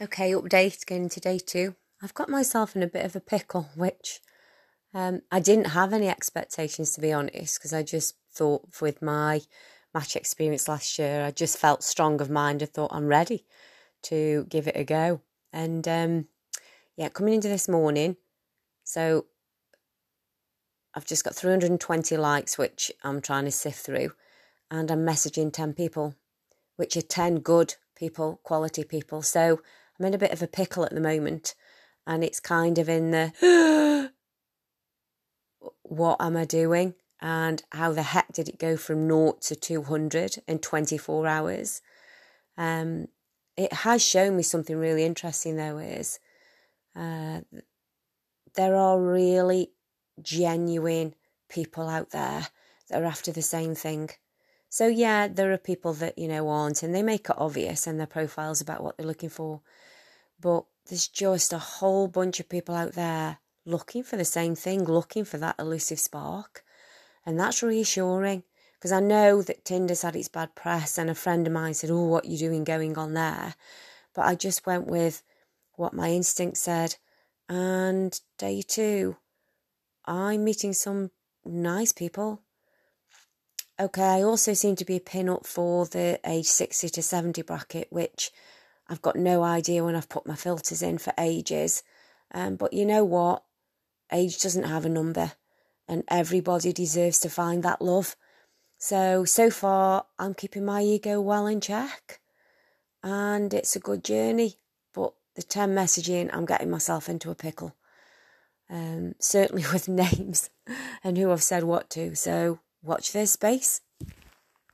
Okay, update going into day two. I've got myself in a bit of a pickle, which um, I didn't have any expectations to be honest, because I just thought with my match experience last year, I just felt strong of mind. I thought I'm ready to give it a go. And um, yeah, coming into this morning, so I've just got 320 likes, which I'm trying to sift through, and I'm messaging 10 people, which are 10 good people, quality people. So I'm in a bit of a pickle at the moment, and it's kind of in the what am I doing? And how the heck did it go from naught to 200 in 24 hours? Um, it has shown me something really interesting, though, is uh, there are really genuine people out there that are after the same thing. So, yeah, there are people that, you know, aren't, and they make it obvious in their profiles about what they're looking for. But there's just a whole bunch of people out there looking for the same thing, looking for that elusive spark. And that's reassuring because I know that Tinder's had its bad press, and a friend of mine said, Oh, what you doing going on there? But I just went with what my instinct said. And day two, I'm meeting some nice people. Okay, I also seem to be a pin up for the age 60 to 70 bracket, which I've got no idea when I've put my filters in for ages. Um, but you know what? Age doesn't have a number, and everybody deserves to find that love. So, so far, I'm keeping my ego well in check, and it's a good journey. But the 10 messaging, I'm getting myself into a pickle. Um, certainly with names and who I've said what to. So, watch this space.